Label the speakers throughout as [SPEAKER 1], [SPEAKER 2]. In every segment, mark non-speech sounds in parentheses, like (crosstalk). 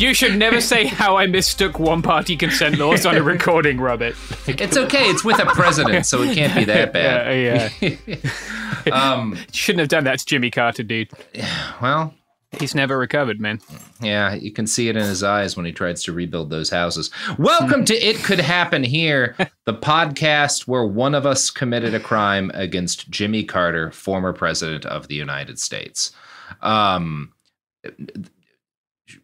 [SPEAKER 1] You should never say how I mistook one party consent laws on a recording, Robert.
[SPEAKER 2] It's okay. It's with a president, so it can't be that (laughs) bad.
[SPEAKER 1] Yeah, yeah. (laughs) um, Shouldn't have done that to Jimmy Carter, dude. (sighs)
[SPEAKER 2] Well,
[SPEAKER 1] he's never recovered, man.
[SPEAKER 2] Yeah, you can see it in his eyes when he tries to rebuild those houses. Welcome to It Could Happen Here, (laughs) the podcast where one of us committed a crime against Jimmy Carter, former president of the United States. Um,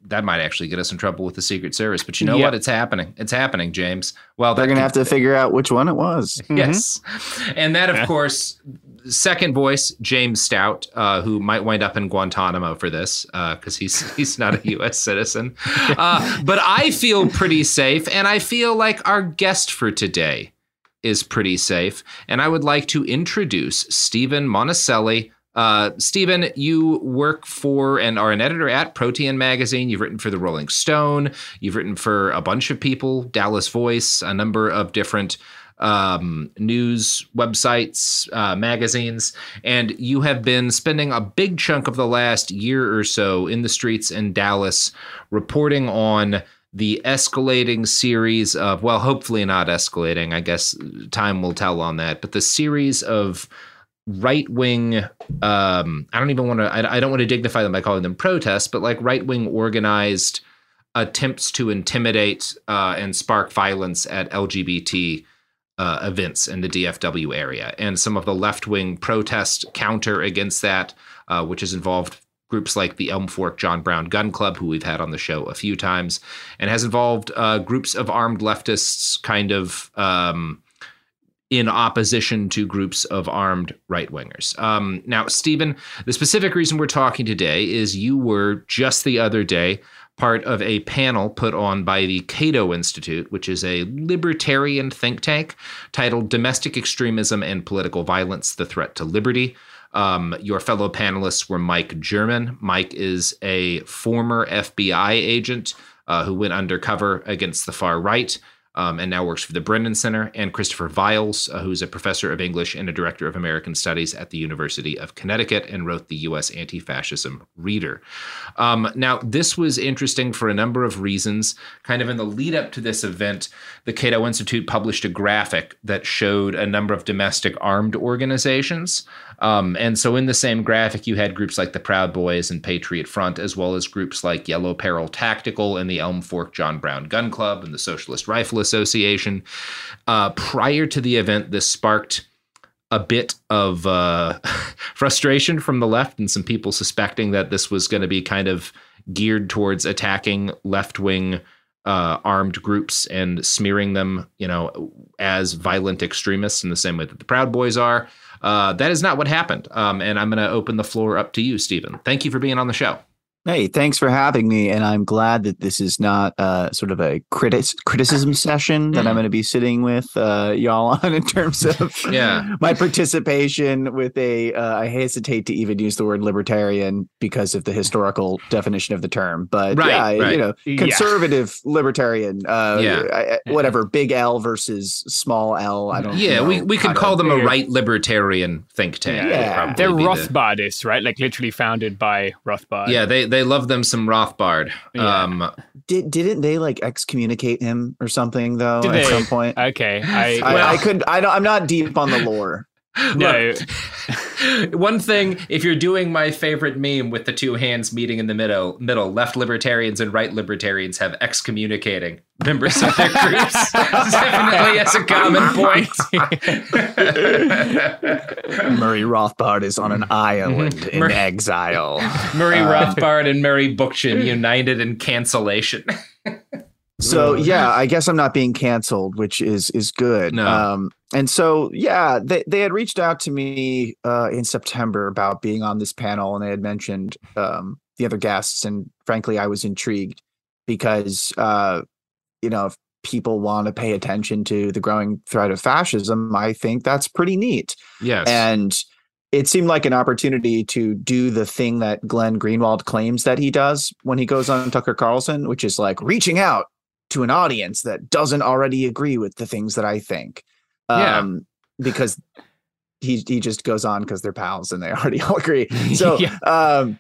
[SPEAKER 2] that might actually get us in trouble with the Secret Service. But you know
[SPEAKER 3] Yeah.
[SPEAKER 2] what? It's happening. It's happening, James. Well,
[SPEAKER 3] They're gonna have to figure out which one it was. (laughs)
[SPEAKER 2] Yes. And that, of course, second voice, James Stout, uh, who might wind up in Guantanamo for this because he's (laughs) he's not a U.S. citizen. Uh, but I feel pretty safe, and I feel like our guest for today is pretty safe. And I would like to introduce Stephen Monacelli. Uh, Stephen, you work for and are an editor at Protean Magazine. You've written for the Rolling Stone. You've written for a bunch of people, Dallas Voice, a number of different um, news websites, uh, magazines, and you have been spending a big chunk of the last year or so in the streets in Dallas reporting on the escalating series of, well, hopefully not escalating. I guess time will tell on that, but the series of right wing um i don't even want to I, I don't want to dignify them by calling them protests but like right wing organized attempts to intimidate uh, and spark violence at lgbt uh, events in the dfw area. And some of the left wing protest counter against that uh, which has involved groups like the elm fork john brown gun club who we've had on the show a few times and has involved uh, groups of armed leftists kind of um, in opposition to groups of armed right wingers. Um, now, Stephen, the specific reason we're talking today is you were just the other day part of a panel put on by the Cato Institute, which is a libertarian think tank titled Domestic Extremism and Political Violence The Threat to Liberty. Um, your fellow panelists were Mike German. Mike is a former FBI agent uh, who went undercover against the far right. Um, and now works for the Brennan Center, and Christopher Vials, uh, who's a professor of English and a director of American Studies at the University of Connecticut and wrote the U.S. Anti Fascism Reader. Um, now, this was interesting for a number of reasons. Kind of in the lead up to this event, the Cato Institute published a graphic that showed a number of domestic armed organizations. Um, and so, in the same graphic, you had groups like the Proud Boys and Patriot Front, as well as groups like Yellow Peril Tactical and the Elm Fork John Brown Gun Club and the Socialist Rifle Association. Uh, prior to the event, this sparked a bit of uh, (laughs) frustration from the left and some people suspecting that this was going to be kind of geared towards attacking left wing uh, armed groups and smearing them, you know, as violent extremists in the same way that the Proud Boys are. Uh, that is not what happened. Um, and I'm going to open the floor up to you, Stephen. Thank you for being on the show.
[SPEAKER 3] Hey, thanks for having me. And I'm glad that this is not uh, sort of a criti- criticism session that I'm going to be sitting with uh, y'all on in terms of (laughs)
[SPEAKER 2] Yeah.
[SPEAKER 3] my participation with a. Uh, I hesitate to even use the word libertarian because of the historical definition of the term, but
[SPEAKER 2] Right,
[SPEAKER 3] yeah,
[SPEAKER 2] right.
[SPEAKER 3] you know,
[SPEAKER 1] Yeah.
[SPEAKER 3] conservative libertarian, uh,
[SPEAKER 2] Yeah.
[SPEAKER 3] I, I- whatever, big L versus small L. I don't.
[SPEAKER 2] Yeah, we,
[SPEAKER 3] know
[SPEAKER 2] we
[SPEAKER 3] how
[SPEAKER 2] could
[SPEAKER 3] to-
[SPEAKER 2] call them a right libertarian think tank.
[SPEAKER 3] Yeah.
[SPEAKER 1] They're
[SPEAKER 2] be the-
[SPEAKER 1] Rothbardists, right? Like literally founded by Rothbard.
[SPEAKER 2] Yeah, they, they love them some Rothbard.
[SPEAKER 1] Yeah.
[SPEAKER 2] Um,
[SPEAKER 3] Did didn't they like excommunicate him or something though
[SPEAKER 1] Did
[SPEAKER 3] at
[SPEAKER 1] they?
[SPEAKER 3] some point?
[SPEAKER 1] Okay. I,
[SPEAKER 3] I,
[SPEAKER 2] Well-
[SPEAKER 3] I could. I don't. I'm not deep on the lore. (laughs)
[SPEAKER 1] no. (laughs)
[SPEAKER 2] One thing, if you're doing my favorite meme with the two hands meeting in the middle, middle, left libertarians and right libertarians have excommunicating members of their groups. (laughs) Definitely as a common point.
[SPEAKER 3] Murray Rothbard is on an island in
[SPEAKER 2] Mur-
[SPEAKER 3] exile.
[SPEAKER 2] Murray Rothbard and Murray Bookchin united in cancellation.
[SPEAKER 3] So yeah, I guess I'm not being canceled, which is is good.
[SPEAKER 2] No.
[SPEAKER 3] Um, and so yeah, they they had reached out to me uh, in September about being on this panel, and they had mentioned um, the other guests, and frankly, I was intrigued because uh, you know if people want to pay attention to the growing threat of fascism, I think that's pretty neat.
[SPEAKER 2] Yes.
[SPEAKER 3] And it seemed like an opportunity to do the thing that Glenn Greenwald claims that he does when he goes on Tucker Carlson, which is like reaching out to an audience that doesn't already agree with the things that I think.
[SPEAKER 2] Yeah.
[SPEAKER 3] Um, because he he just goes on because they're pals and they (laughs) already all agree. (laughs) So
[SPEAKER 1] Yeah.
[SPEAKER 3] um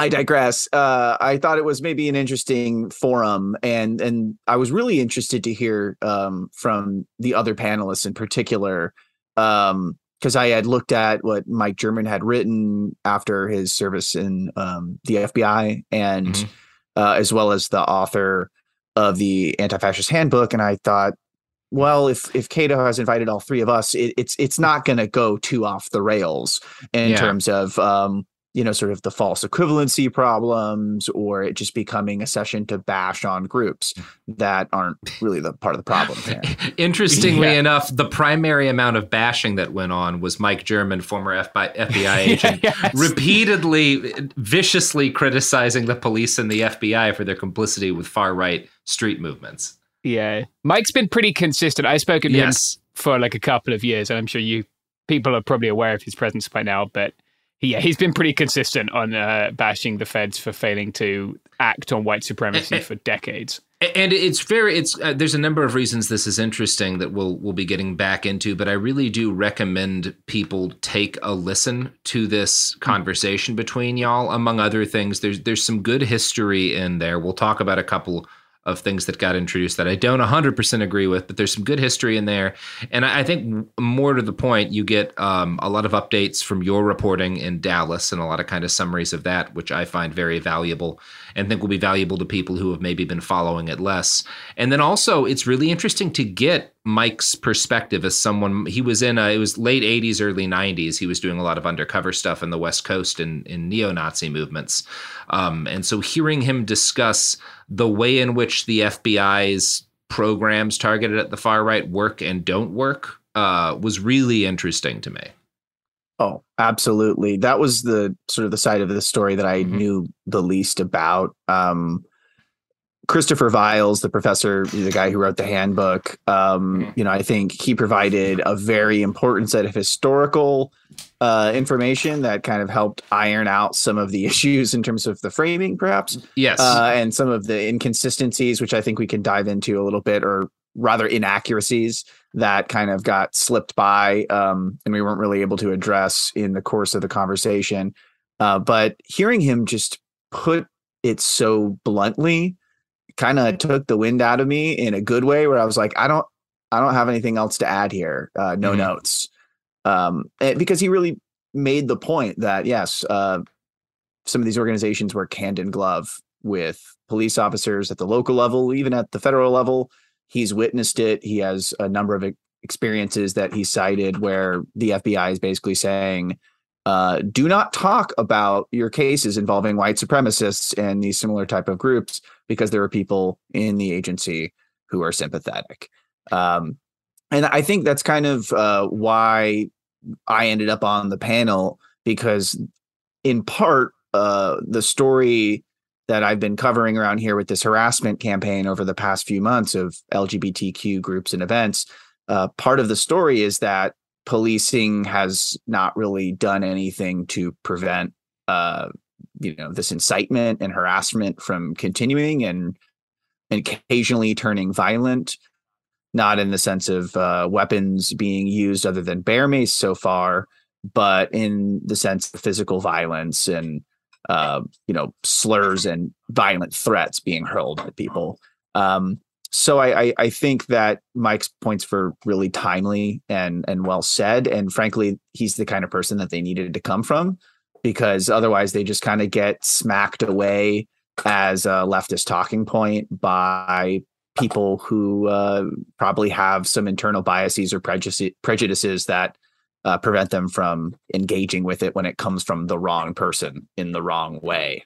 [SPEAKER 3] I digress. Uh, I thought it was maybe an interesting forum, and and I was really interested to hear um, from the other panelists in particular, because I had looked at what Mike German had written after his service in um, the FBI, and
[SPEAKER 2] Mhm.
[SPEAKER 3] uh, as well as the author of the Anti-Fascist Handbook, and I thought. Well, if if Cato has invited all three of us, it, it's it's not going to go too off the rails in
[SPEAKER 2] Yeah.
[SPEAKER 3] terms of um, you know, sort of the false equivalency problems or it just becoming a session to bash on groups that aren't really the part of the problem. (laughs)
[SPEAKER 2] Interestingly
[SPEAKER 1] Yeah.
[SPEAKER 2] enough, the primary amount of bashing that went on was Mike German, former FBI, FBI (laughs) agent,
[SPEAKER 1] Yes.
[SPEAKER 2] repeatedly, viciously criticizing the police and the FBI for their complicity with far right street movements.
[SPEAKER 1] Yeah. Mike's been pretty consistent. I've spoken to
[SPEAKER 2] Yes.
[SPEAKER 1] him for like a couple of years, and I'm sure you people are probably aware of his presence by now, but yeah, he's been pretty consistent on uh, bashing the feds for failing to act on white supremacy for decades.
[SPEAKER 2] And it's very it's uh, there's a number of reasons this is interesting that we'll we'll be getting back into, but I really do recommend people take a listen to this conversation between y'all. Among other things, there's there's some good history in there. We'll talk about a couple of things that got introduced that I don't 100% agree with, but there's some good history in there. And I I think more to the point, you get um, a lot of updates from your reporting in Dallas and a lot of kind of summaries of that, which I find very valuable and think will be valuable to people who have maybe been following it less. And then also, it's really interesting to get Mike's perspective as someone he was in. A, it was late '80s, early '90s. He was doing a lot of undercover stuff in the West Coast in in neo-Nazi movements, um, and so hearing him discuss the way in which the FBI's programs targeted at the far right work and don't work uh, was really interesting to me.
[SPEAKER 3] Oh, absolutely. That was the sort of the side of the story that I
[SPEAKER 2] Mhm.
[SPEAKER 3] knew the least about. Um, Christopher Vials, the professor, the guy who wrote the handbook, um, you know, I think he provided a very important set of historical uh, information that kind of helped iron out some of the (laughs) issues in terms of the framing, perhaps,
[SPEAKER 2] Yes.
[SPEAKER 3] uh, and some of the inconsistencies, which I think we can dive into a little bit, or rather inaccuracies that kind of got slipped by um, and we weren't really able to address in the course of the conversation. Uh, but hearing him just put it so bluntly kind of took the wind out of me in a good way where I was like, I don't, I don't have anything else to add here. Uh, no
[SPEAKER 2] Mhm.
[SPEAKER 3] notes. Um, because he really made the point that yes, uh, some of these organizations work hand in glove with police officers at the local level, even at the federal level. He's witnessed it. He has a number of experiences that he cited where the FBI is basically saying, uh, do not talk about your cases involving white supremacists and these similar type of groups because there are people in the agency who are sympathetic. Um, and I think that's kind of uh, why I ended up on the panel because, in part, uh, the story that I've been covering around here with this harassment campaign over the past few months of LGBTQ groups and events, uh, part of the story is that policing has not really done anything to prevent, uh, you know, this incitement and harassment from continuing and, and occasionally turning violent. Not in the sense of uh, weapons being used other than bear mace so far, but in the sense of physical violence and uh, you know slurs and violent threats being hurled at people. Um, so I, I I think that Mike's points were really timely and and well said, and frankly, he's the kind of person that they needed to come from because otherwise they just kind of get smacked away as a leftist talking point by people who uh, probably have some internal biases or prejudice, prejudices that uh, prevent them from engaging with it when it comes from the wrong person in the wrong way.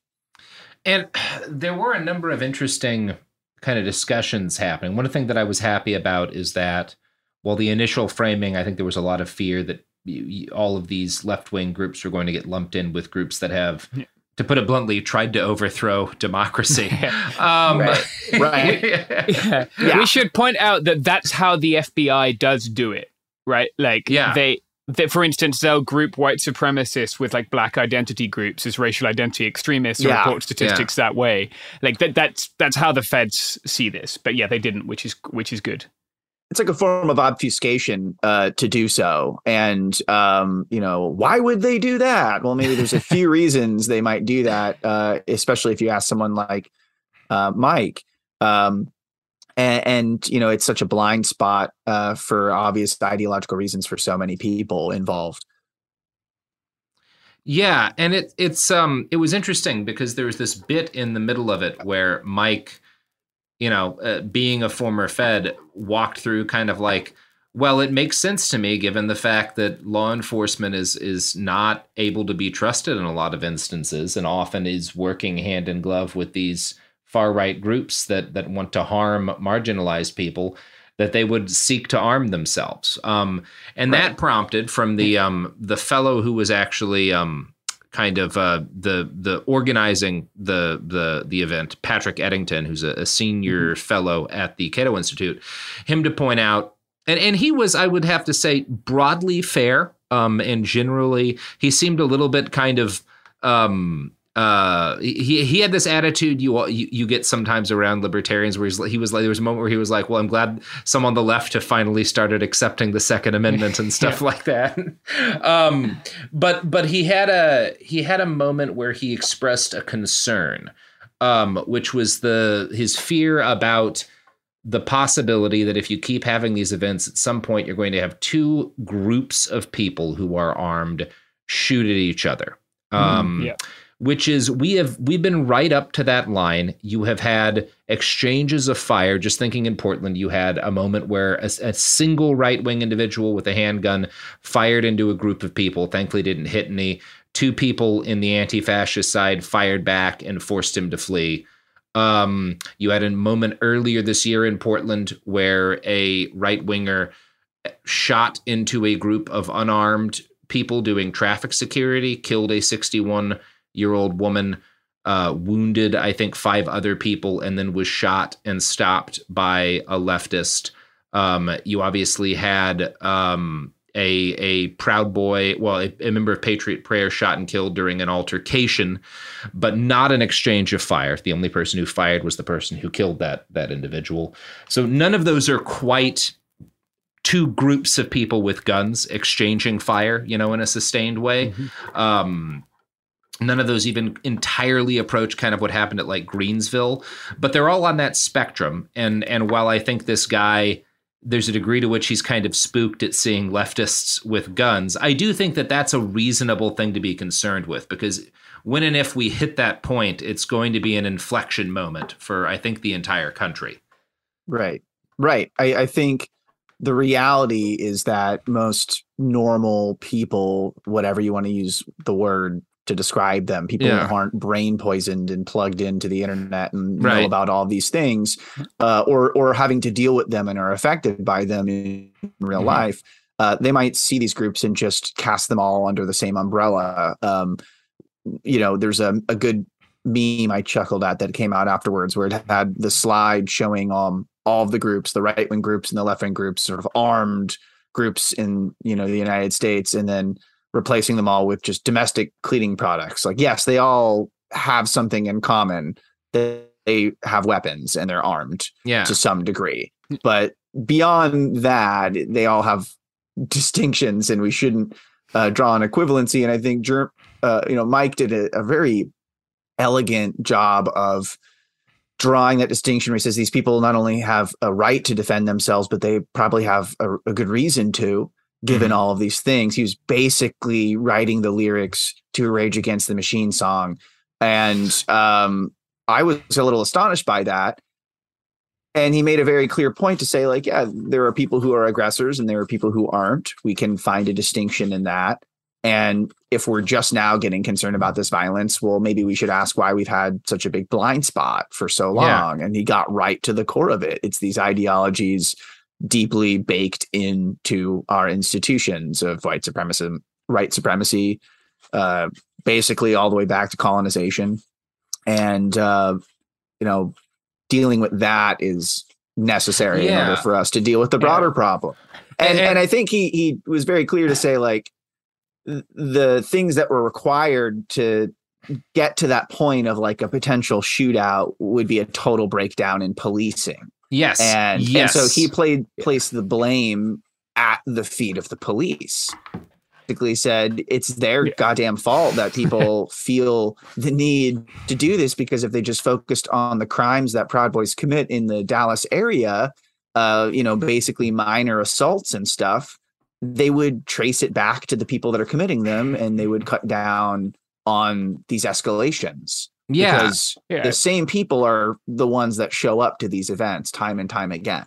[SPEAKER 2] And (sighs) there were a number of interesting kind of discussions happening. One of the thing that I was happy about is that while the initial framing, I think there was a lot of fear that you, you, all of these left wing groups were going to get lumped in with groups that have, to put it bluntly, tried to overthrow democracy. (laughs) um,
[SPEAKER 3] Right. Right. (laughs)
[SPEAKER 1] yeah.
[SPEAKER 3] Yeah.
[SPEAKER 1] We should point out that that's how the FBI does do it, right? Like,
[SPEAKER 2] Yeah.
[SPEAKER 1] they, they, for instance, they'll group white supremacists with like black identity groups as racial identity extremists or report statistics that way. Like that, that's that's how the feds see this. But yeah, they didn't, which is which is good.
[SPEAKER 3] It's like a form of obfuscation uh, to do so. And um, you know, why would they do that? Well, maybe there's a (laughs) few reasons they might do that, uh, especially if you ask someone like uh, Mike. Um, and, and you know, it's such a blind spot uh, for obvious ideological reasons for so many people involved.
[SPEAKER 2] Yeah, and it it's um it was interesting because there was this bit in the middle of it where Mike, you know, uh, being a former Fed, walked through kind of like, well, it makes sense to me given the fact that law enforcement is is not able to be trusted in a lot of instances and often is working hand in glove with these far right groups that that want to harm marginalized people that they would seek to arm themselves. Um, and that prompted from the um, the fellow who was actually um, kind of uh, the the organizing the the the event, Patrick Eddington, who's a, a senior fellow at the Cato Institute, him to point out, and and he was, I would have to say, broadly fair, um, and generally he seemed a little bit kind of. Um, uh he he had this attitude you you, you get sometimes around libertarians where he's, he was like there was a moment where he was like well i'm glad some on the left have finally started accepting the second amendment and (laughs) stuff like that. (laughs) Um but but he had a he had a moment where he expressed a concern um which was the his fear about the possibility that if you keep having these events at some point you're going to have two groups of people who are armed shoot at each other. Um
[SPEAKER 1] yeah.
[SPEAKER 2] Which is we have we've been right up to that line. You have had exchanges of fire. Just thinking in Portland, you had a moment where a, a single right wing individual with a handgun fired into a group of people. Thankfully, didn't hit any. Two people in the anti fascist side fired back and forced him to flee. Um, you had a moment earlier this year in Portland where a right winger shot into a group of unarmed people doing traffic security, killed a 61 year old woman, uh, wounded, I think, five other people, and then was shot and stopped by a leftist. Um, you obviously had um, a a Proud Boy, well, a, a, member of Patriot Prayer shot and killed during an altercation, but not an exchange of fire. The only person who fired was the person who killed that that individual. So none of those are quite two groups of people with guns exchanging fire, you know, in a sustained way. Mm-hmm. Um, none of those even entirely approach kind of what happened at like Greensville, but they're all on that spectrum. And and while I think this guy there's a degree to which he's kind of spooked at seeing leftists with guns. I do think that that's a reasonable thing to be concerned with because when and if we hit that point, it's going to be an inflection moment for, I think, the entire country.
[SPEAKER 3] Right. Right. I, I think the reality is that most normal people, whatever you want to use the word, to describe them. People yeah. who aren't brain poisoned and plugged into the internet and right. know about all these things, uh, or or having to deal with them and are affected by them in real mm-hmm. life. Uh, they might see these groups and just cast them all under the same umbrella. Um, you know, there's a, a good meme I chuckled at that came out afterwards where it had the slide showing um all of the groups, the right wing groups and the left wing groups, sort of armed groups in you know the United States, and then replacing them all with just domestic cleaning products. Like, yes, they all have something in common. They have weapons and they're armed
[SPEAKER 2] yeah.
[SPEAKER 3] to some degree. But beyond that, they all have distinctions and we shouldn't uh, draw an equivalency. And I think, uh, you know, Mike did a, a very elegant job of drawing that distinction where he says these people not only have a right to defend themselves, but they probably have a, a good reason to given mm-hmm. all of these things. He was basically writing the lyrics to a Rage Against the Machine song. And um, I was a little astonished by that. And he made a very clear point to say, like, yeah, there are people who are aggressors and there are people who aren't. We can find a distinction in that. And if we're just now getting concerned about this violence, well, maybe we should ask why we've had such a big blind spot for so long. Yeah. And he got right to the core of it. It's these ideologies deeply baked into our institutions of white supremacy, right supremacy, uh, basically all the way back to colonization, and uh, you know, dealing with that is necessary yeah. in order for us to deal with the broader yeah. problem. And, and and I think he he was very clear to say like the things that were required to get to that point of like a potential shootout would be a total breakdown in policing
[SPEAKER 2] Yes.
[SPEAKER 3] And,
[SPEAKER 2] yes.
[SPEAKER 3] and so he played placed the blame at the feet of the police. Basically said it's their yeah. goddamn fault that people (laughs) feel the need to do this because if they just focused on the crimes that Proud Boys commit in the Dallas area, uh, you know, basically minor assaults and stuff, they would trace it back to the people that are committing them and they would cut down on these escalations.
[SPEAKER 2] Yeah.
[SPEAKER 3] Because
[SPEAKER 2] yeah.
[SPEAKER 3] the same people are the ones that show up to these events time and time again.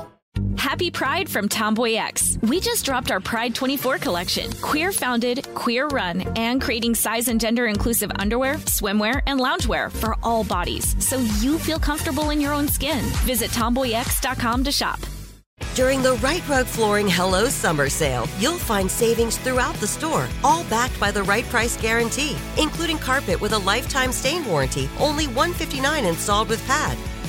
[SPEAKER 4] Happy Pride from TomboyX. We just dropped our Pride 24 collection. Queer founded, queer run, and creating size and gender inclusive underwear, swimwear, and loungewear for all bodies so you feel comfortable in your own skin. Visit tomboyx.com to shop.
[SPEAKER 5] During the Rite Rug Flooring Hello Summer Sale, you'll find savings throughout the store, all backed by the right price guarantee, including carpet with a lifetime stain warranty, only $159 installed with pad.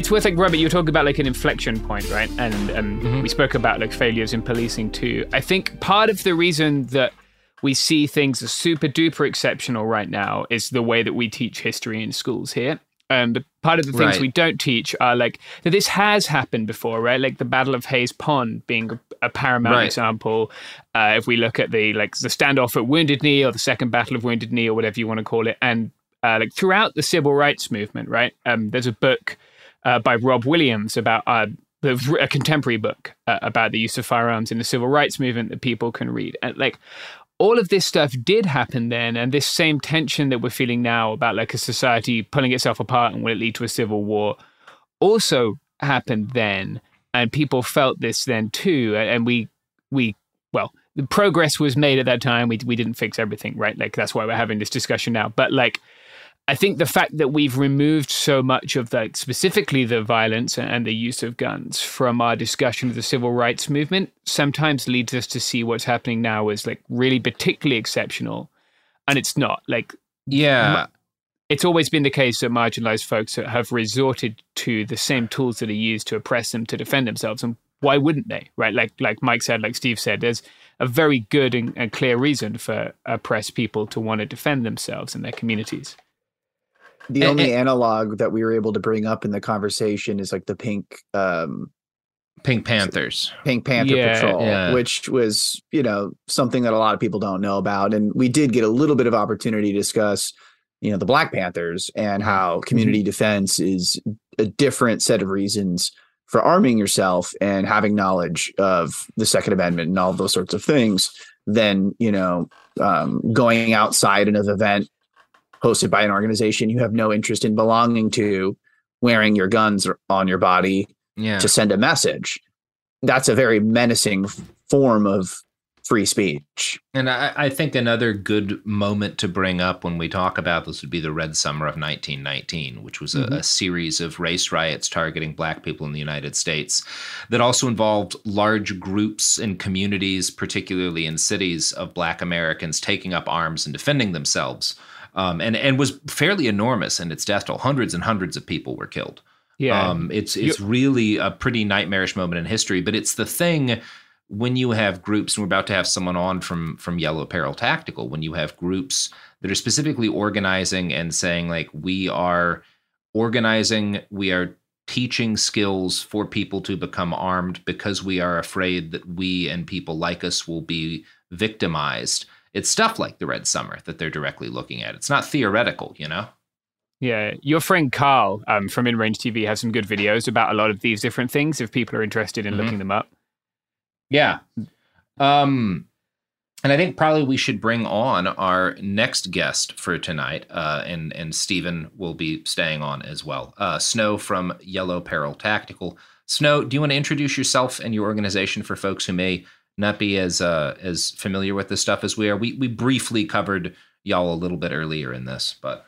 [SPEAKER 1] It's worth like Robert. You talking about like an inflection point, right? And um, we spoke about like failures in policing too. I think part of the reason that we see things as super duper exceptional right now is the way that we teach history in schools here. Um, but part of the things
[SPEAKER 2] Right.
[SPEAKER 1] we don't teach are like that this has happened before, right? Like the Battle of Hayes Pond being a, a paramount
[SPEAKER 2] Right.
[SPEAKER 1] example. Uh, if we look at the like the standoff at Wounded Knee or the Second Battle of Wounded Knee or whatever you want to call it, and uh, like throughout the civil rights movement, right? Um, there's a book uh, by Rob Williams about uh, a contemporary book uh, about the use of firearms in the civil rights movement that people can read. And like all of this stuff did happen then, and this same tension that we're feeling now about like a society pulling itself apart and will it lead to a civil war also happened then, and people felt this then too, and we we well the progress was made at that time. We we didn't fix everything, right? Like that's why we're having this discussion now. But like I think the fact that we've removed so much of that, specifically the violence and the use of guns, from our discussion of the civil rights movement, sometimes leads us to see what's happening now as like really particularly exceptional, and it's not. Like,
[SPEAKER 2] Yeah.
[SPEAKER 1] it's always been the case that marginalized folks have resorted to the same tools that are used to oppress them to defend themselves, and why wouldn't they? Right? Like, like Mike said, like Steve said, there's a very good and, and clear reason for oppressed people to want to defend themselves and their communities.
[SPEAKER 3] The
[SPEAKER 2] And-
[SPEAKER 3] only analog that we were able to bring up in the conversation is like the pink um
[SPEAKER 2] Pink Panthers.
[SPEAKER 3] Pink Panther
[SPEAKER 1] Yeah,
[SPEAKER 3] Patrol,
[SPEAKER 2] yeah.
[SPEAKER 3] which was, you know, something that a lot of people don't know about. And we did get a little bit of opportunity to discuss, you know, the Black Panthers and how community defense is a different set of reasons for arming yourself and having knowledge of the Second Amendment and all those sorts of things than, you know, um, going outside in an event hosted by an organization you have no interest in belonging to, wearing your guns on your body
[SPEAKER 2] Yeah.
[SPEAKER 3] to send a message. That's a very menacing form of free speech.
[SPEAKER 2] And I, I think another good moment to bring up when we talk about this would be the Red Summer of 1919, which was a,
[SPEAKER 3] Mhm.
[SPEAKER 2] a series of race riots targeting Black people in the United States that also involved large groups and communities, particularly in cities, of Black Americans taking up arms and defending themselves. Um, and, and was fairly enormous in its death toll. Hundreds and hundreds of people were killed.
[SPEAKER 1] Yeah.
[SPEAKER 2] Um, it's it's really a pretty nightmarish moment in history, but it's the thing when you have groups, and we're about to have someone on from from Yellow Peril Tactical, when you have groups that are specifically organizing and saying like we are organizing, we are teaching skills for people to become armed because we are afraid that we and people like us will be victimized. It's stuff like the Red Summer that they're directly looking at. It's not theoretical, you know.
[SPEAKER 1] Yeah, your friend Carl um, from In Range TV has some good videos about a lot of these different things. If people are interested in
[SPEAKER 2] Mhm.
[SPEAKER 1] looking them up,
[SPEAKER 2] Yeah. Um, and I think probably we should bring on our next guest for tonight, uh, and and Stephen will be staying on as well. Uh, Snow from Yellow Peril Tactical. Snow, do you want to introduce yourself and your organization for folks who may not be as uh, as familiar with this stuff as we are? We we briefly covered y'all a little bit earlier in this, but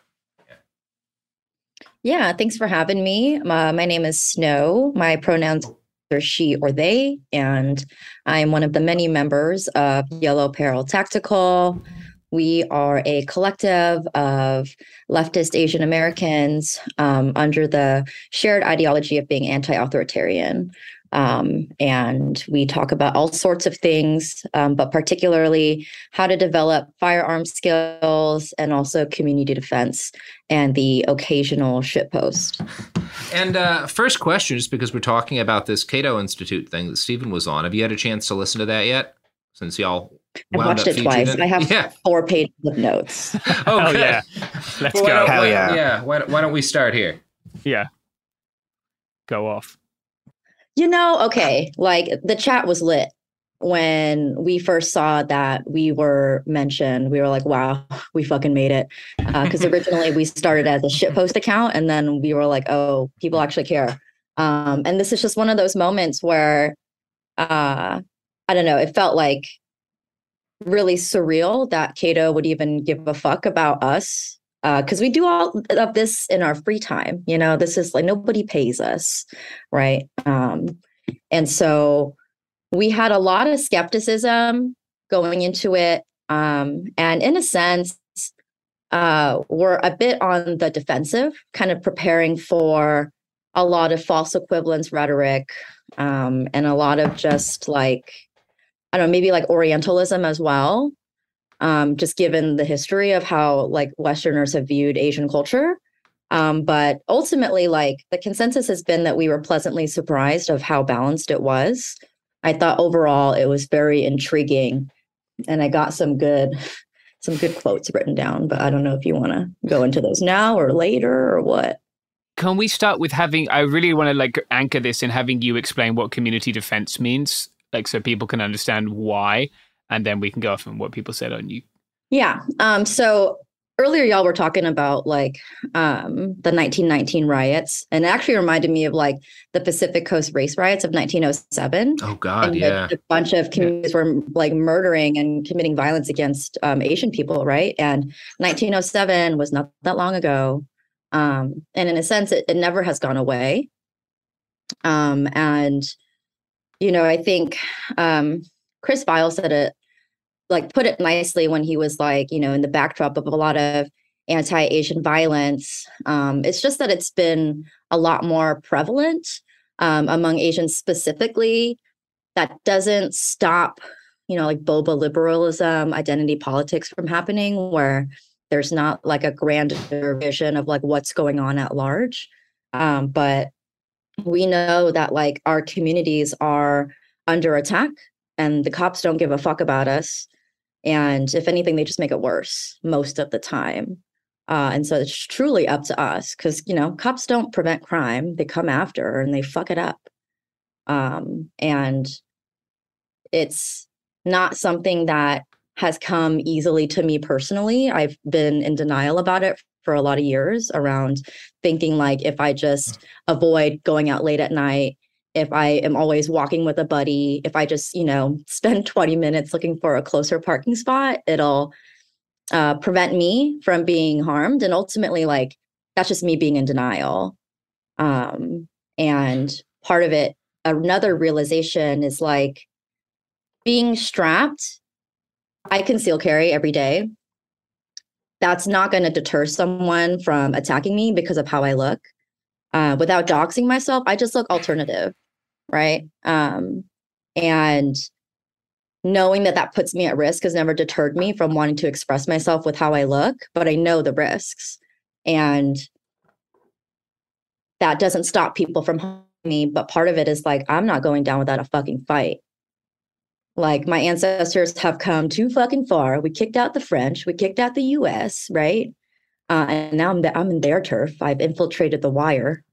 [SPEAKER 6] Yeah, thanks for having me. Uh, my name is Snow. My pronouns are she or they, and I'm one of the many members of Yellow Peril Tactical. We are a collective of leftist Asian Americans um, under the shared ideology of being anti authoritarian. Um, and we talk about all sorts of things, um, but particularly how to develop firearm skills and also community defense and the occasional shitpost.
[SPEAKER 2] And uh, first question, just because we're talking about this Cato Institute thing that Stephen was on, have you had a chance to listen to that yet? Since y'all
[SPEAKER 6] I
[SPEAKER 2] wound
[SPEAKER 6] watched
[SPEAKER 2] up
[SPEAKER 6] it twice.
[SPEAKER 2] featured
[SPEAKER 6] I have
[SPEAKER 2] Yeah.
[SPEAKER 6] four pages of notes.
[SPEAKER 2] Oh, (laughs)
[SPEAKER 1] Hell yeah. Let's
[SPEAKER 2] Well,
[SPEAKER 1] go.
[SPEAKER 3] Hell
[SPEAKER 2] why-
[SPEAKER 3] yeah.
[SPEAKER 2] Yeah. Why, why don't we start here?
[SPEAKER 1] Yeah. Go off.
[SPEAKER 6] You know, okay, like the chat was lit when we first saw that we were mentioned. We were like, wow, (laughs) we fucking made it. Because (laughs) originally we started as a shitpost account and then we were like, oh, people actually care. Um, and this is just one of those moments where uh, I don't know, it felt like really surreal that Cato would even give a fuck about us. Because we do all of this in our free time. You know, this is like nobody pays us, right? Um, and so we had a lot of skepticism going into it. Um, and in a sense, uh, we're a bit on the defensive, kind of preparing for a lot of false equivalence rhetoric um, and a lot of just like, I don't know, maybe like Orientalism as well. Um, just given the history of how like Westerners have viewed Asian culture. Um, but ultimately, like the consensus has been that we were pleasantly surprised of how balanced it was. I thought overall it was very intriguing, and I got some good, some good quotes written down. But I don't know if you want to go into those now or later or what.
[SPEAKER 1] Can we start with having? I really want to like anchor this in having you explain what community defense means, like so people can understand why, and then we can go off on what people said on you.
[SPEAKER 6] Yeah. Um, so earlier y'all were talking about like um the 1919 riots and it actually reminded me of like the Pacific Coast race riots of 1907.
[SPEAKER 2] Oh God,
[SPEAKER 6] and
[SPEAKER 2] yeah.
[SPEAKER 6] a bunch of communities were like murdering and committing violence against um, Asian people, right? And 1907 was not that long ago. Um, and in a sense, it, it never has gone away. Um, and, you know, I think um, Chris Vials said it, like, put it nicely when he was like, you know, in the backdrop of a lot of anti Asian violence. Um, it's just that it's been a lot more prevalent um, among Asians specifically. That doesn't stop, you know, like boba liberalism, identity politics from happening, where there's not like a grander vision of like what's going on at large. Um, but we know that like our communities are under attack and the cops don't give a fuck about us. And if anything, they just make it worse most of the time. Uh, and so it's truly up to us because, you know, cops don't prevent crime, they come after and they fuck it up. Um, and it's not something that has come easily to me personally. I've been in denial about it for a lot of years around thinking like if I just avoid going out late at night, if I am always walking with a buddy, if I just, you know, (laughs) spend 20 minutes looking for a closer parking spot, it'll uh, prevent me from being harmed. And ultimately, like, that's just me being in denial. Um, and part of it, another realization is like being strapped. I conceal carry every day. That's not going to deter someone from attacking me because of how I look. Uh, without doxing myself, I just look alternative, right? Um, and knowing that that puts me at risk has never deterred me from wanting to express myself with how I look, but I know the risks. And that doesn't stop people from me. But part of it is like, I'm not going down without a fucking fight. Like my ancestors have come too fucking far. We kicked out the French, we kicked out the US, right? Uh, and now I'm, the, I'm in their turf. I've infiltrated the wire.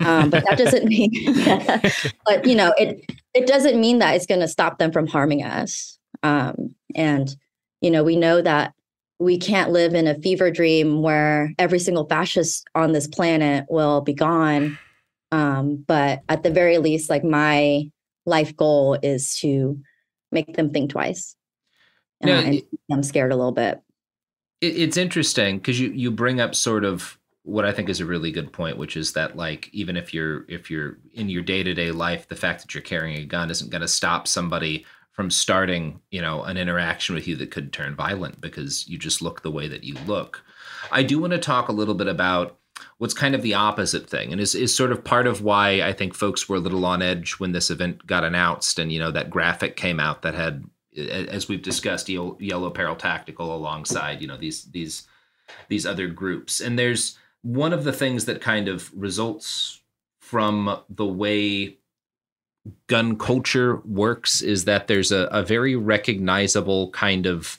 [SPEAKER 6] Um, but that doesn't mean, (laughs) but you know, it it doesn't mean that it's going to stop them from harming us. Um, and you know, we know that we can't live in a fever dream where every single fascist on this planet will be gone. Um, but at the very least, like my life goal is to make them think twice uh,
[SPEAKER 2] No,
[SPEAKER 6] and them scared a little bit.
[SPEAKER 2] It, it's interesting because you you bring up sort of what I think is a really good point, which is that like even if you're if you're in your day to day life, the fact that you're carrying a gun isn't going to stop somebody from starting you know an interaction with you that could turn violent because you just look the way that you look. I do want to talk a little bit about what's kind of the opposite thing and is, is sort of part of why I think folks were a little on edge when this event got announced and you know that graphic came out that had as we've discussed yellow peril tactical alongside you know these these these other groups. And there's one of the things that kind of results from the way gun culture works is that there's a, a very recognizable kind of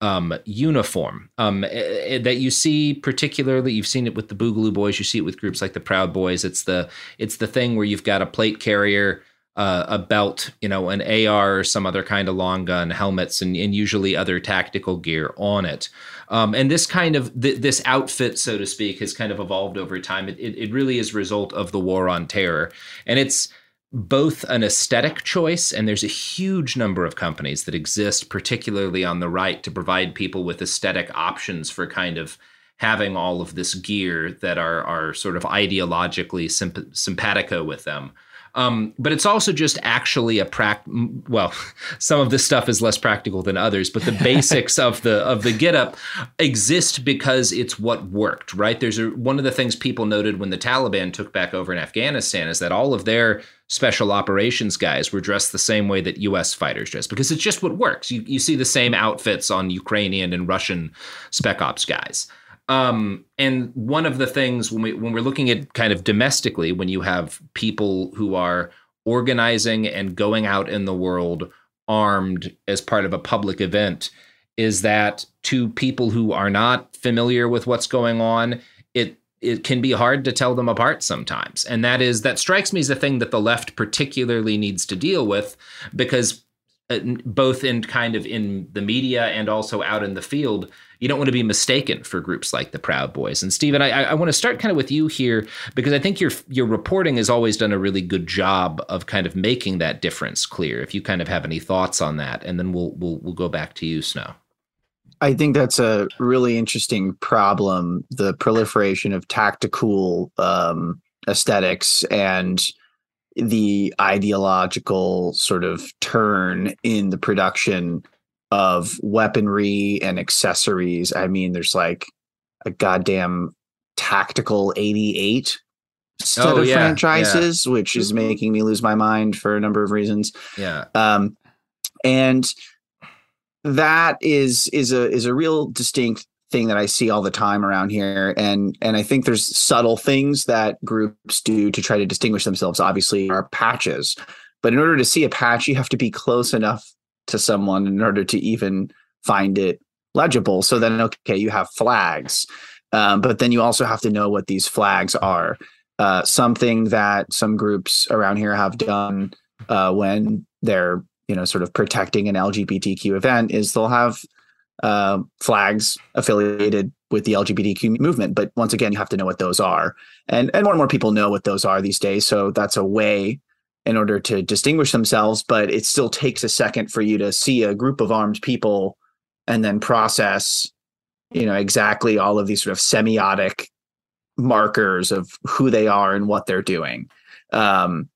[SPEAKER 2] um, uniform. Um, that you see particularly you've seen it with the boogaloo boys you see it with groups like the proud boys. It's the it's the thing where you've got a plate carrier uh, a belt you know an ar or some other kind of long gun helmets and, and usually other tactical gear on it. Um, and this kind of th- this outfit so to speak has kind of evolved over time. It, it, it really is a result of the war on terror. And it's both an aesthetic choice, and there's a huge number of companies that exist, particularly on the right, to provide people with aesthetic options for kind of having all of this gear that are are sort of ideologically symp- simpatico with them. Um, but it's also just actually a prac. Well, (laughs) some of this stuff is less practical than others, but the (laughs) basics of the of the get up exist because it's what worked, right? There's a, one of the things people noted when the Taliban took back over in Afghanistan is that all of their special operations guys were dressed the same way that U.S. fighters dress because it's just what works. You you see the same outfits on Ukrainian and Russian spec ops guys. Um, and one of the things when we when we're looking at kind of domestically, when you have people who are organizing and going out in the world armed as part of a public event, is that to people who are not familiar with what's going on, it it can be hard to tell them apart sometimes. And that is that strikes me as a thing that the left particularly needs to deal with because uh, both in kind of in the media and also out in the field, you don't want to be mistaken for groups like the Proud Boys. And Stephen, I, I want to start kind of with you here because I think your your reporting has always done a really good job of kind of making that difference clear. If you kind of have any thoughts on that, and then we'll we'll we'll go back to you, Snow.
[SPEAKER 3] I think that's a really interesting problem: the proliferation of tactical um, aesthetics and the ideological sort of turn in the production of weaponry and accessories. I mean, there's like a goddamn tactical 88 set oh, of yeah, franchises, yeah. which is making me lose my mind for a number of reasons.
[SPEAKER 2] Yeah.
[SPEAKER 3] Um, and that is is a is a real distinct thing that I see all the time around here. And and I think there's subtle things that groups do to try to distinguish themselves. Obviously, are patches. But in order to see a patch, you have to be close enough to someone in order to even find it legible. So then, okay, you have flags, um, but then you also have to know what these flags are. Uh, something that some groups around here have done uh, when they're you know sort of protecting an LGBTQ event is they'll have uh, flags affiliated with the LGBTQ movement. But once again, you have to know what those are, and and more and more people know what those are these days. So that's a way in order to distinguish themselves, but it still takes a second for you to see a group of armed people and then process, you know, exactly all of these sort of semiotic markers of who they are and what they're doing. Um,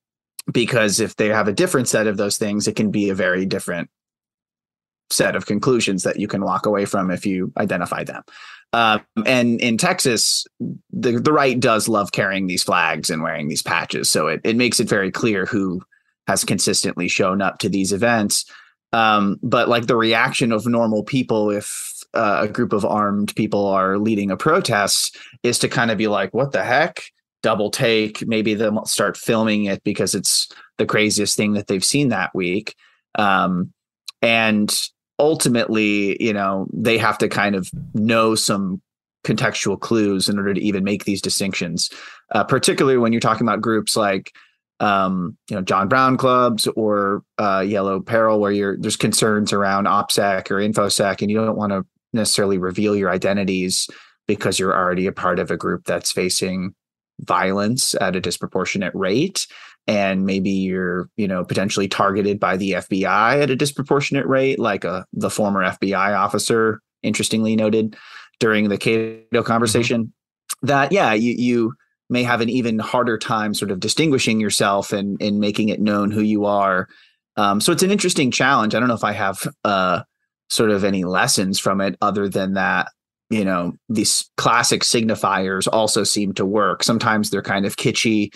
[SPEAKER 3] because if they have a different set of those things, it can be a very different set of conclusions that you can walk away from if you identify them. Um, and in Texas, the the right does love carrying these flags and wearing these patches, so it it makes it very clear who has consistently shown up to these events. Um, but like the reaction of normal people, if uh, a group of armed people are leading a protest, is to kind of be like, "What the heck?" Double take. Maybe they'll start filming it because it's the craziest thing that they've seen that week. Um, and ultimately, you know, they have to kind of know some contextual clues in order to even make these distinctions, uh, particularly when you're talking about groups like, um, you know, John Brown clubs or uh, Yellow Peril, where you're there's concerns around OPSEC or InfoSec, and you don't want to necessarily reveal your identities because you're already a part of a group that's facing violence at a disproportionate rate and maybe you're you know potentially targeted by the FBI at a disproportionate rate like a uh, the former FBI officer interestingly noted during the Cato mm-hmm. conversation mm-hmm. that yeah you you may have an even harder time sort of distinguishing yourself and and making it known who you are um, so it's an interesting challenge I don't know if I have uh, sort of any lessons from it other than that you know these classic signifiers also seem to work sometimes they're kind of kitschy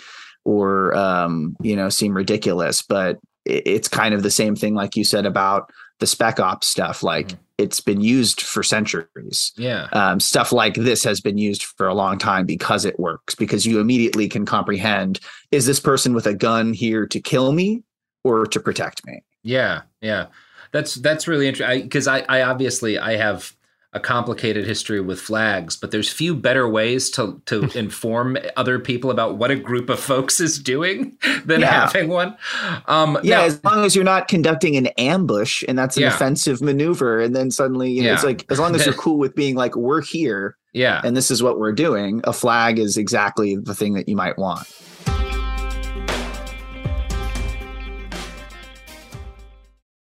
[SPEAKER 3] or um, you know seem ridiculous but it's kind of the same thing like you said about the spec ops stuff like mm-hmm. it's been used for centuries.
[SPEAKER 2] Yeah.
[SPEAKER 3] Um, stuff like this has been used for a long time because it works because you immediately can comprehend is this person with a gun here to kill me or to protect me?
[SPEAKER 2] Yeah yeah. That's that's really interesting because I, I, I obviously i have a complicated history with flags, but there's few better ways to to (laughs) inform other people about what a group of folks is doing than yeah. having one. Um,
[SPEAKER 3] yeah, now, as long as you're not conducting an ambush and that's an yeah. offensive maneuver, and then suddenly you know, yeah. it's like as long as you're (laughs) cool with being like we're here,
[SPEAKER 2] yeah,
[SPEAKER 3] and this is what we're doing, a flag is exactly the thing that you might want.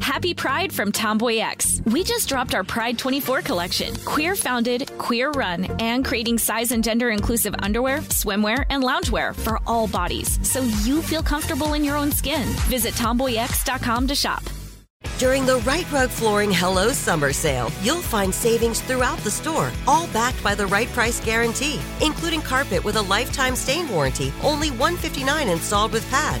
[SPEAKER 7] Happy Pride from TomboyX. We just dropped our Pride 24 collection. Queer founded, queer run, and creating size and gender inclusive underwear, swimwear, and loungewear for all bodies so you feel comfortable in your own skin. Visit tomboyx.com to shop.
[SPEAKER 5] During the Rite Rug Flooring Hello Summer Sale, you'll find savings throughout the store, all backed by the right price guarantee, including carpet with a lifetime stain warranty, only 159 installed with pad.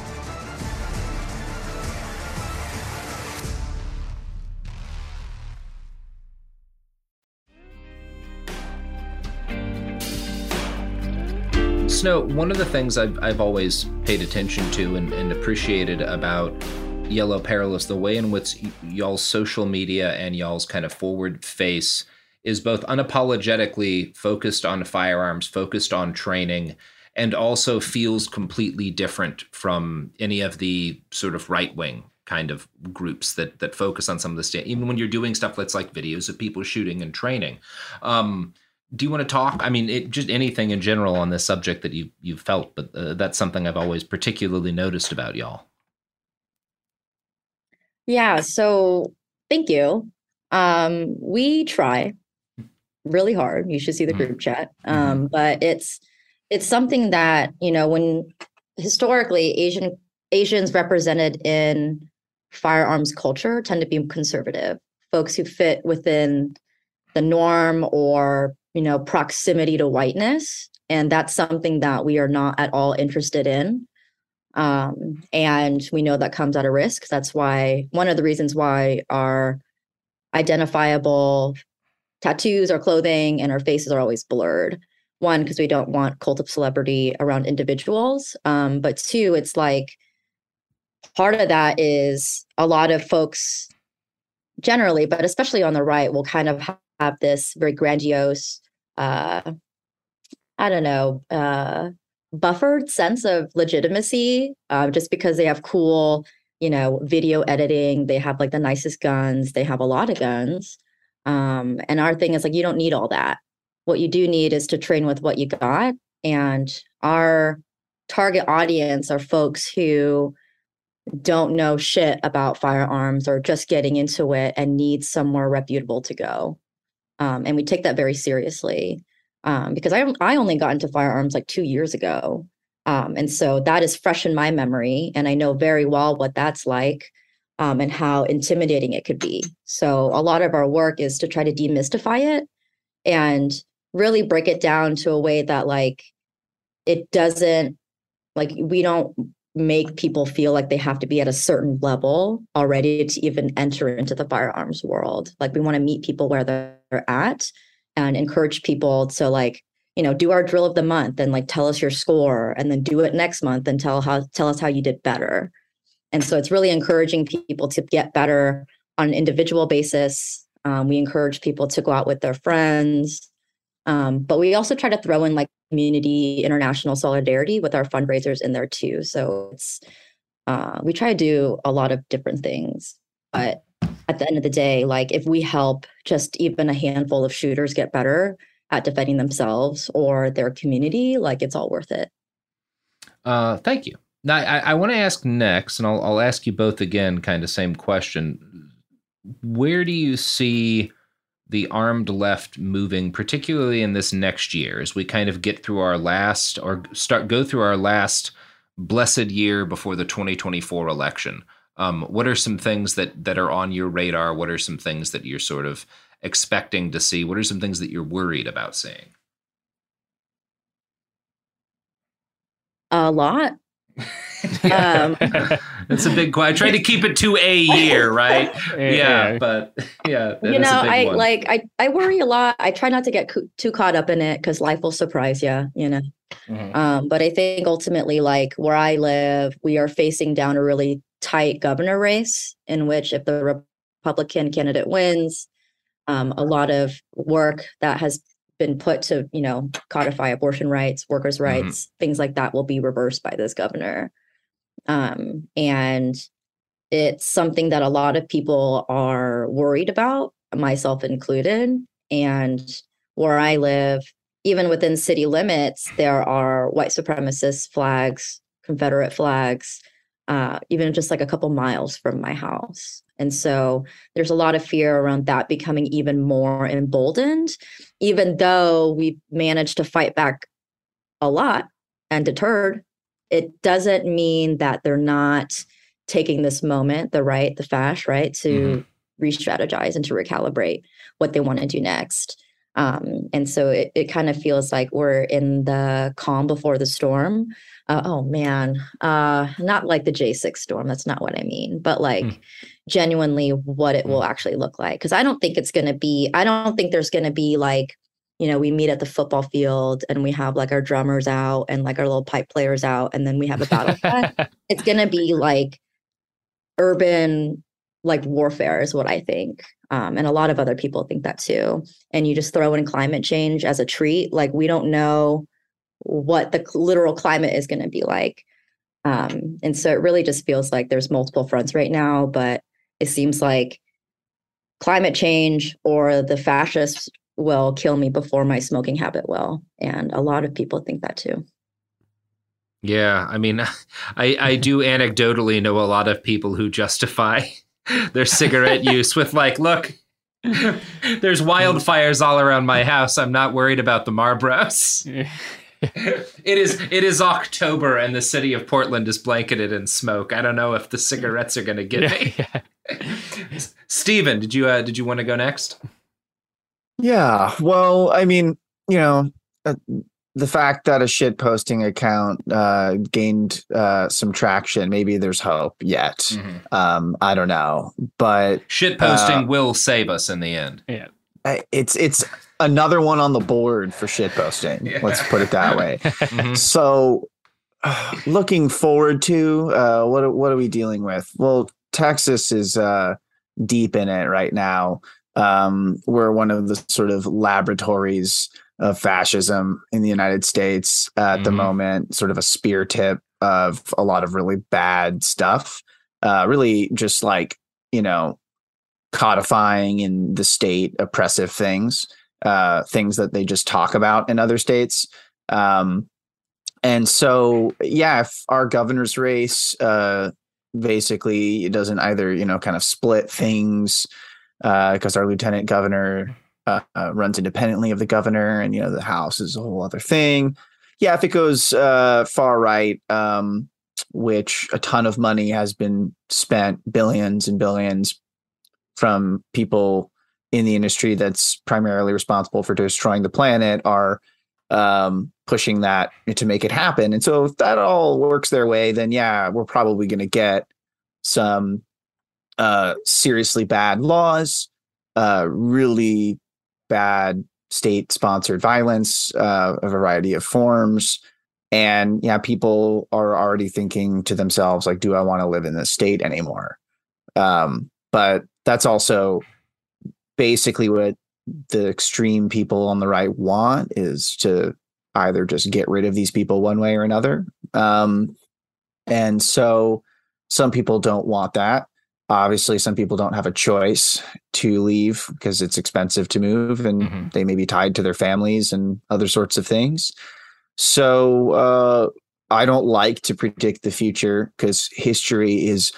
[SPEAKER 2] Snow, one of the things I've, I've always paid attention to and, and appreciated about Yellow Peril is the way in which y'all's social media and y'all's kind of forward face is both unapologetically focused on firearms, focused on training, and also feels completely different from any of the sort of right wing kind of groups that that focus on some of the stuff. Even when you're doing stuff that's like videos of people shooting and training. Um, do you want to talk? I mean, it, just anything in general on this subject that you you've felt, but uh, that's something I've always particularly noticed about y'all.
[SPEAKER 6] Yeah. So thank you. Um, we try really hard. You should see the mm-hmm. group chat. Mm-hmm. Um, but it's it's something that you know when historically Asian Asians represented in firearms culture tend to be conservative folks who fit within the norm or you know, proximity to whiteness. And that's something that we are not at all interested in. Um, and we know that comes at a risk. That's why one of the reasons why our identifiable tattoos, our clothing, and our faces are always blurred. One, because we don't want cult of celebrity around individuals. Um, but two, it's like part of that is a lot of folks generally, but especially on the right, will kind of have this very grandiose, uh, I don't know, uh, buffered sense of legitimacy uh, just because they have cool, you know, video editing. They have like the nicest guns. They have a lot of guns. Um, and our thing is like, you don't need all that. what you do need is to train with what you got. And our target audience are folks who don't know shit about firearms or just getting into it and need somewhere reputable to go. Um, and we take that very seriously um, because I, I only got into firearms like two years ago. Um, and so that is fresh in my memory. And I know very well what that's like um, and how intimidating it could be. So a lot of our work is to try to demystify it and really break it down to a way that like it doesn't like we don't make people feel like they have to be at a certain level already to even enter into the firearms world. Like we want to meet people where they're at and encourage people to like, you know, do our drill of the month and like tell us your score and then do it next month and tell how tell us how you did better. And so it's really encouraging people to get better on an individual basis. Um, we encourage people to go out with their friends. Um, but we also try to throw in like community international solidarity with our fundraisers in there too. So it's uh, we try to do a lot of different things, but at the end of the day, like if we help just even a handful of shooters get better at defending themselves or their community, like it's all worth it.
[SPEAKER 2] Uh, thank you. Now, I, I want to ask next, and I'll, I'll ask you both again, kind of same question. Where do you see the armed left moving, particularly in this next year, as we kind of get through our last or start go through our last blessed year before the 2024 election? Um, what are some things that that are on your radar? What are some things that you're sort of expecting to see? What are some things that you're worried about seeing?
[SPEAKER 6] A lot. (laughs)
[SPEAKER 2] um, (laughs) it's a big question. I try to keep it to a year, right? (laughs) yeah, but yeah,
[SPEAKER 6] you know, I one. like I I worry a lot. I try not to get co- too caught up in it because life will surprise you. You know. Mm-hmm. Um, but I think ultimately, like where I live, we are facing down a really tight governor race in which if the Republican candidate wins, um, a lot of work that has been put to you know codify abortion rights workers mm-hmm. rights mm-hmm. things like that will be reversed by this governor um, and it's something that a lot of people are worried about myself included and where i live even within city limits there are white supremacist flags confederate flags uh, even just like a couple miles from my house and so there's a lot of fear around that becoming even more emboldened, even though we've managed to fight back a lot and deterred. It doesn't mean that they're not taking this moment, the right, the fash, right, to mm-hmm. re-strategize and to recalibrate what they want to do next. Um, and so it, it kind of feels like we're in the calm before the storm. Uh, oh man, uh, not like the J6 storm. That's not what I mean, but like mm. genuinely what it will actually look like. Because I don't think it's going to be, I don't think there's going to be like, you know, we meet at the football field and we have like our drummers out and like our little pipe players out, and then we have a battle. (laughs) it's going to be like urban like warfare is what I think. Um, and a lot of other people think that too. And you just throw in climate change as a treat. Like we don't know what the literal climate is going to be like. Um, and so it really just feels like there's multiple fronts right now, but it seems like climate change or the fascists will kill me before my smoking habit will. And a lot of people think that too.
[SPEAKER 2] Yeah, I mean, (laughs) I I (laughs) do anecdotally know a lot of people who justify (laughs) their cigarette use with like, look, there's wildfires all around my house. I'm not worried about the Marlboros. it is it is October and the city of Portland is blanketed in smoke. I don't know if the cigarettes are going to get me. Stephen, did you uh, did you want to go next?
[SPEAKER 3] Yeah. Well, I mean, you know, uh, the fact that a shit posting account uh, gained uh, some traction, maybe there's hope yet. Mm-hmm. Um, I don't know, but
[SPEAKER 2] shit posting uh, will save us in the end.
[SPEAKER 1] Yeah,
[SPEAKER 3] it's it's another one on the board for shit posting. Yeah. Let's put it that way. (laughs) mm-hmm. So, (sighs) looking forward to uh, what what are we dealing with? Well, Texas is uh, deep in it right now. Um, we're one of the sort of laboratories of fascism in the United States at mm-hmm. the moment, sort of a spear tip of a lot of really bad stuff. Uh, really, just like you know, codifying in the state oppressive things uh, things that they just talk about in other states. Um, and so, yeah, if our governor's race uh, basically it doesn't either, you know, kind of split things because uh, our lieutenant governor uh, uh, runs independently of the governor, and you know the House is a whole other thing. Yeah, if it goes uh, far right, um, which a ton of money has been spent, billions and billions, from people in the industry that's primarily responsible for destroying the planet, are um, pushing that to make it happen. And so if that all works their way, then yeah, we're probably going to get some uh, seriously bad laws, uh, really bad state sponsored violence, uh, a variety of forms. And yeah, people are already thinking to themselves, like, do I want to live in this state anymore? Um, but that's also basically what the extreme people on the right want is to either just get rid of these people one way or another. Um, and so some people don't want that. Obviously, some people don't have a choice to leave because it's expensive to move and mm-hmm. they may be tied to their families and other sorts of things. So uh, I don't like to predict the future because history is,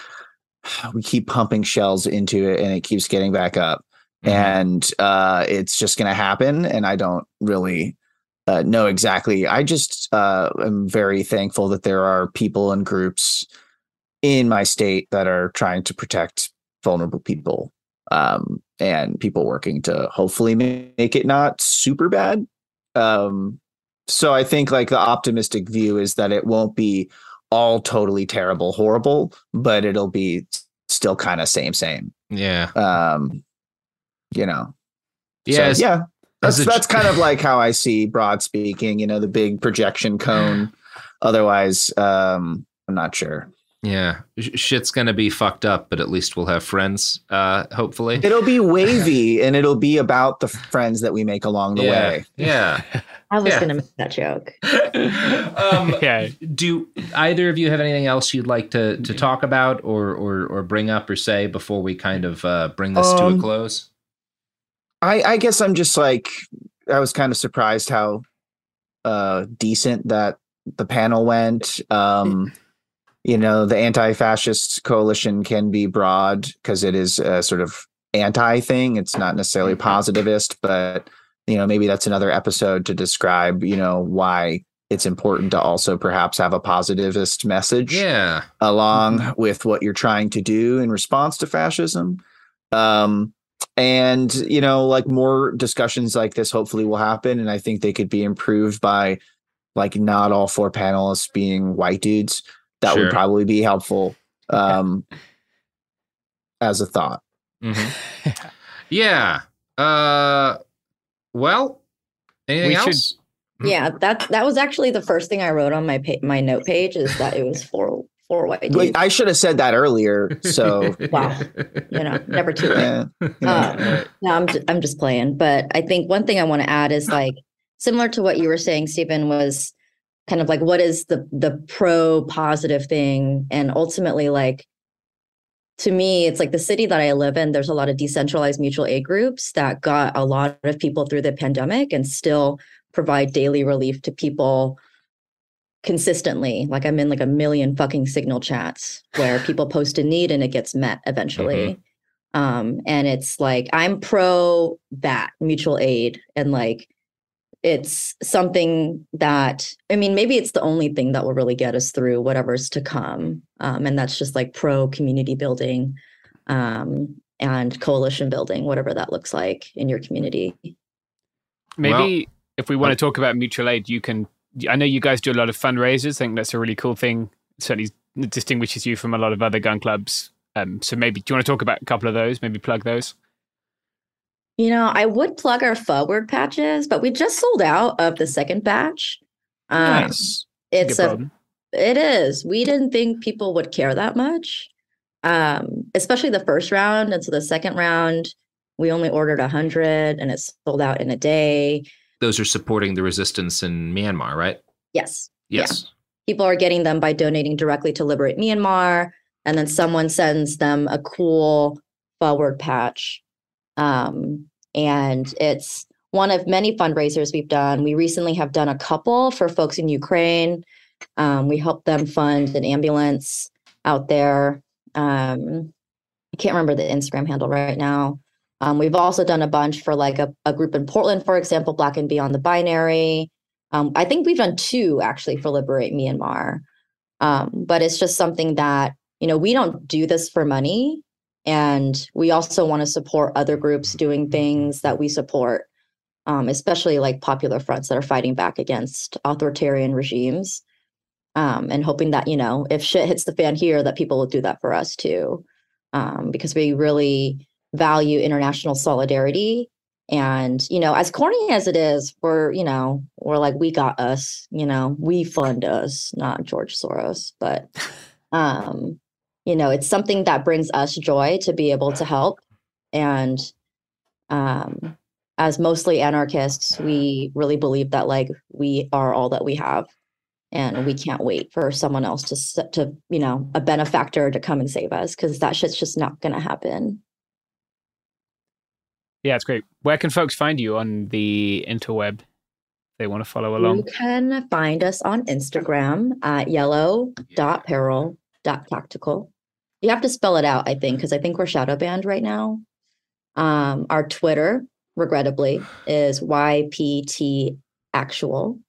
[SPEAKER 3] we keep pumping shells into it and it keeps getting back up. Mm-hmm. And uh, it's just going to happen. And I don't really uh, know exactly. I just uh, am very thankful that there are people and groups in my state that are trying to protect vulnerable people um, and people working to hopefully make it not super bad. Um, so I think like the optimistic view is that it won't be all totally terrible, horrible, but it'll be still kind of same, same.
[SPEAKER 2] Yeah.
[SPEAKER 3] Um, you know.
[SPEAKER 2] Yeah.
[SPEAKER 3] So, yeah. That's that's kind of like how I see broad speaking, you know, the big projection cone. (sighs) Otherwise, um, I'm not sure.
[SPEAKER 2] Yeah, shit's gonna be fucked up, but at least we'll have friends. Uh, hopefully,
[SPEAKER 3] it'll be (laughs) wavy, and it'll be about the friends that we make along the
[SPEAKER 2] yeah.
[SPEAKER 3] way.
[SPEAKER 2] Yeah, (laughs)
[SPEAKER 6] I was
[SPEAKER 2] Yeah.
[SPEAKER 6] gonna make that joke. (laughs)
[SPEAKER 2] um,
[SPEAKER 1] yeah.
[SPEAKER 2] Do either of you have anything else you'd like to to talk about, or or or bring up or say before we kind of uh, bring this to a
[SPEAKER 3] Um,
[SPEAKER 2] close?
[SPEAKER 3] I, I guess I'm just like I was kind of surprised how uh decent that the panel went. Um you know, the anti-fascist coalition can be broad because it is a sort of anti thing. It's not necessarily positivist, but you know, maybe that's another episode to describe, you know, why it's important to also perhaps have a positivist message
[SPEAKER 2] Yeah,
[SPEAKER 3] along with what you're trying to do in response to fascism. Um, and you know, like more discussions like this hopefully will happen, and I think they could be improved by like not all four panelists being white dudes. That
[SPEAKER 2] Sure.
[SPEAKER 3] would probably be helpful (laughs) um, as a thought.
[SPEAKER 2] Mm-hmm. (laughs) yeah. Uh, well, anything
[SPEAKER 1] We should-
[SPEAKER 2] else?
[SPEAKER 6] Yeah, that that was actually the first thing I wrote on my pa- my note page is that it was four four white dudes.
[SPEAKER 3] Wait, I should have said that earlier. So (laughs)
[SPEAKER 6] wow, you know, never too late.
[SPEAKER 3] yeah,
[SPEAKER 6] Um, no, I'm just, I'm just playing. But I think one thing I want to add is like similar to what you were saying, Stephen, was kind of like what is the the pro positive thing, and ultimately like to me, it's like the city that I live in. There's a lot of decentralized mutual aid groups that got a lot of people through the pandemic and still provide daily relief to people consistently. Like I'm in like a million fucking signal chats where people post a need and it gets met eventually. Um, and it's like I'm pro that mutual aid and like it's something that I mean, maybe it's the only thing that will really get us through whatever's to come. Um, and that's just like pro community building um, and coalition building, whatever that looks like in your community.
[SPEAKER 1] Maybe if we want to talk about mutual aid, you can. I know you guys do a lot of fundraisers. I think that's a really cool thing. Certainly distinguishes you from a lot of other gun clubs. Um, so maybe do you want to talk about a couple of those? Maybe plug those.
[SPEAKER 6] You know, I would plug our forward patches, but we just sold out of the second batch. Um,
[SPEAKER 3] nice.
[SPEAKER 6] It's
[SPEAKER 1] Good
[SPEAKER 6] a
[SPEAKER 1] problem.
[SPEAKER 6] it is. We didn't think people would care that much, um, especially the first round. And so the second round, we only ordered a hundred, and it's sold out in a day.
[SPEAKER 2] Those are supporting the resistance in Myanmar, right?
[SPEAKER 6] Yes. Yeah.
[SPEAKER 2] Yes.
[SPEAKER 6] People are getting them by donating directly to Liberate Myanmar, and then someone sends them a cool forward patch. Um, and it's one of many fundraisers we've done. We recently have done a couple for folks in Ukraine. Um, we helped them fund an ambulance out there. Um, I can't remember the Instagram handle right now. Um, we've also done a bunch for like a, a group in Portland, for example, Black and Beyond the Binary. Um, I think we've done two actually for Liberate Myanmar. Um, but it's just something that, you know, we don't do this for money. And we also want to support other groups doing things that we support, um, especially like popular fronts that are fighting back against authoritarian regimes. Um, and hoping that, you know, if shit hits the fan here, that people will do that for us too. Um, because we really value international solidarity. And, you know, as corny as it is, we're, you know, we're like, we got us, you know, we fund us, not George Soros. But, um, you know, it's something that brings us joy to be able to help. And, um, as mostly anarchists, we really believe that like we are all that we have. And we can't wait for someone else to to you know a benefactor to come and save us because that shit's just not gonna happen.
[SPEAKER 1] Yeah it's great. Where can folks find you on the interweb they want to follow along?
[SPEAKER 6] you can find us on instagram at yellow.peril.tactical you have to spell it out i think because i think we're shadow banned right now um, our twitter regrettably is ypt actual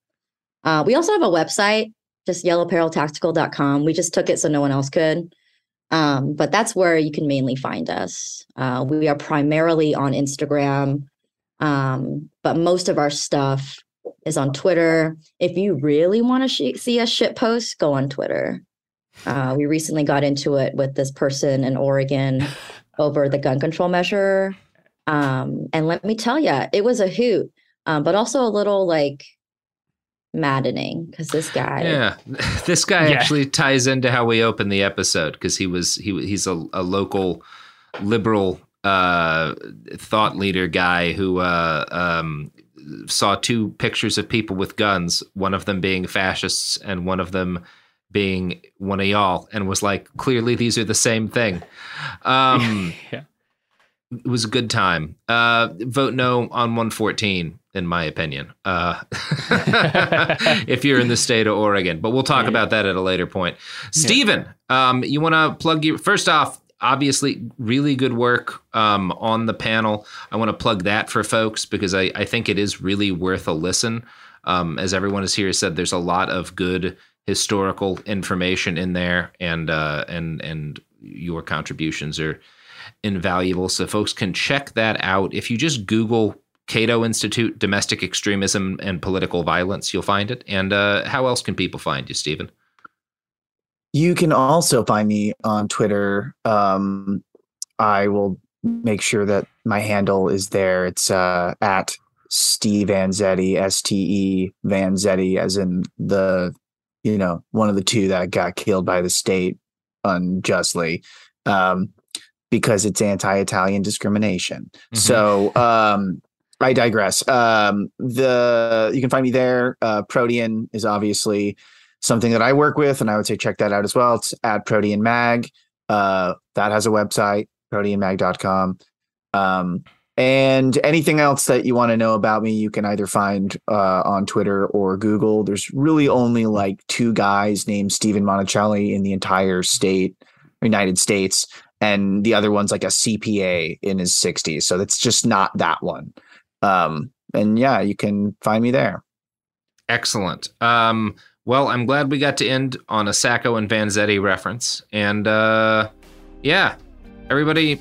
[SPEAKER 6] uh, we also have a website, just yellowperiltactical.com. We just took it so no one else could. Um, but that's where you can mainly find us. Uh, we are primarily on Instagram, um, but most of our stuff is on Twitter. If you really want to sh- see a shit post, go on Twitter. Uh, we recently got into it with this person in Oregon (laughs) over the gun control measure. Um, and let me tell you, it was a hoot, um, but also a little like maddening because this guy
[SPEAKER 2] yeah (laughs) this guy
[SPEAKER 1] Yeah.
[SPEAKER 2] actually ties into how we opened the episode because he was he he's a, a local liberal uh thought leader guy who uh um saw two pictures of people with guns one of them being fascists and one of them being one of y'all and was like clearly these are the same thing um (laughs)
[SPEAKER 1] yeah.
[SPEAKER 2] it was a good time. Uh, vote no on 114, in my opinion, uh, (laughs) if you're in the state of Oregon. But we'll talk about that at a later point. Stephen, um, you want to plug your first off? Obviously, really good work um, on the panel. I want to plug that for folks because I, I think it is really worth a listen. Um, as everyone has here said, there's a lot of good historical information in there, and uh, and and your contributions are invaluable. So folks can check that out. If you just Google Cato Institute Domestic Extremism and Political Violence, you'll find it. And uh, how else can people find you, Stephen?
[SPEAKER 3] You can also find me on Twitter. Um, I will make sure that my handle is there. It's uh, at Steve Vanzetti, S T E Vanzetti, as in the, you know, one of the two that got killed by the state unjustly. Um, because it's anti-Italian discrimination. So um, I digress. Um, the you can find me there. Uh, Protean is obviously something that I work with, and I would say check that out as well. It's at Protean Mag. Uh, that has a website, proteanmag.com. Um, and anything else that you want to know about me, you can either find uh, on Twitter or Google. There's really only like two guys named Stephen Monacelli in the entire state, United States, and the other one's like a CPA in his 60s. So that's just not that one. Um, and yeah, you can find me there.
[SPEAKER 2] Excellent. Um, well, I'm glad we got to end on a Sacco and Vanzetti reference. And uh, yeah, everybody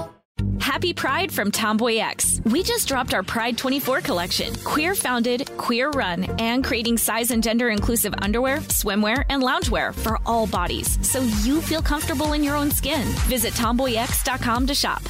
[SPEAKER 7] Happy Pride from TomboyX. We just dropped our Pride 24 collection. Queer founded, queer run, and creating size and gender inclusive underwear, swimwear, and loungewear for all bodies so you feel comfortable in your own skin. Visit tomboyx.com to shop.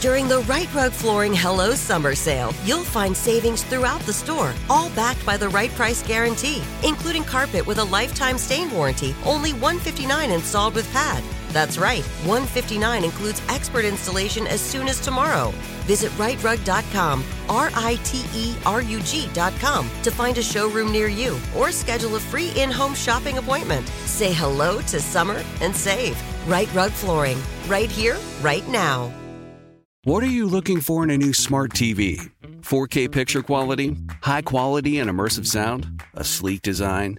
[SPEAKER 5] During the Rite Rug Flooring Hello Summer Sale, you'll find savings throughout the store, all backed by the right price guarantee, including carpet with a lifetime stain warranty, only $159 installed with pad. That's right, 159 includes expert installation as soon as tomorrow. Visit riterug.com, R I T E R U G.com, to find a showroom near you or schedule a free in home shopping appointment. Say hello to summer and save. Rite Rug Flooring, right here, right now.
[SPEAKER 8] What are you looking for in a new smart TV? 4K picture quality? High quality and immersive sound? A sleek design?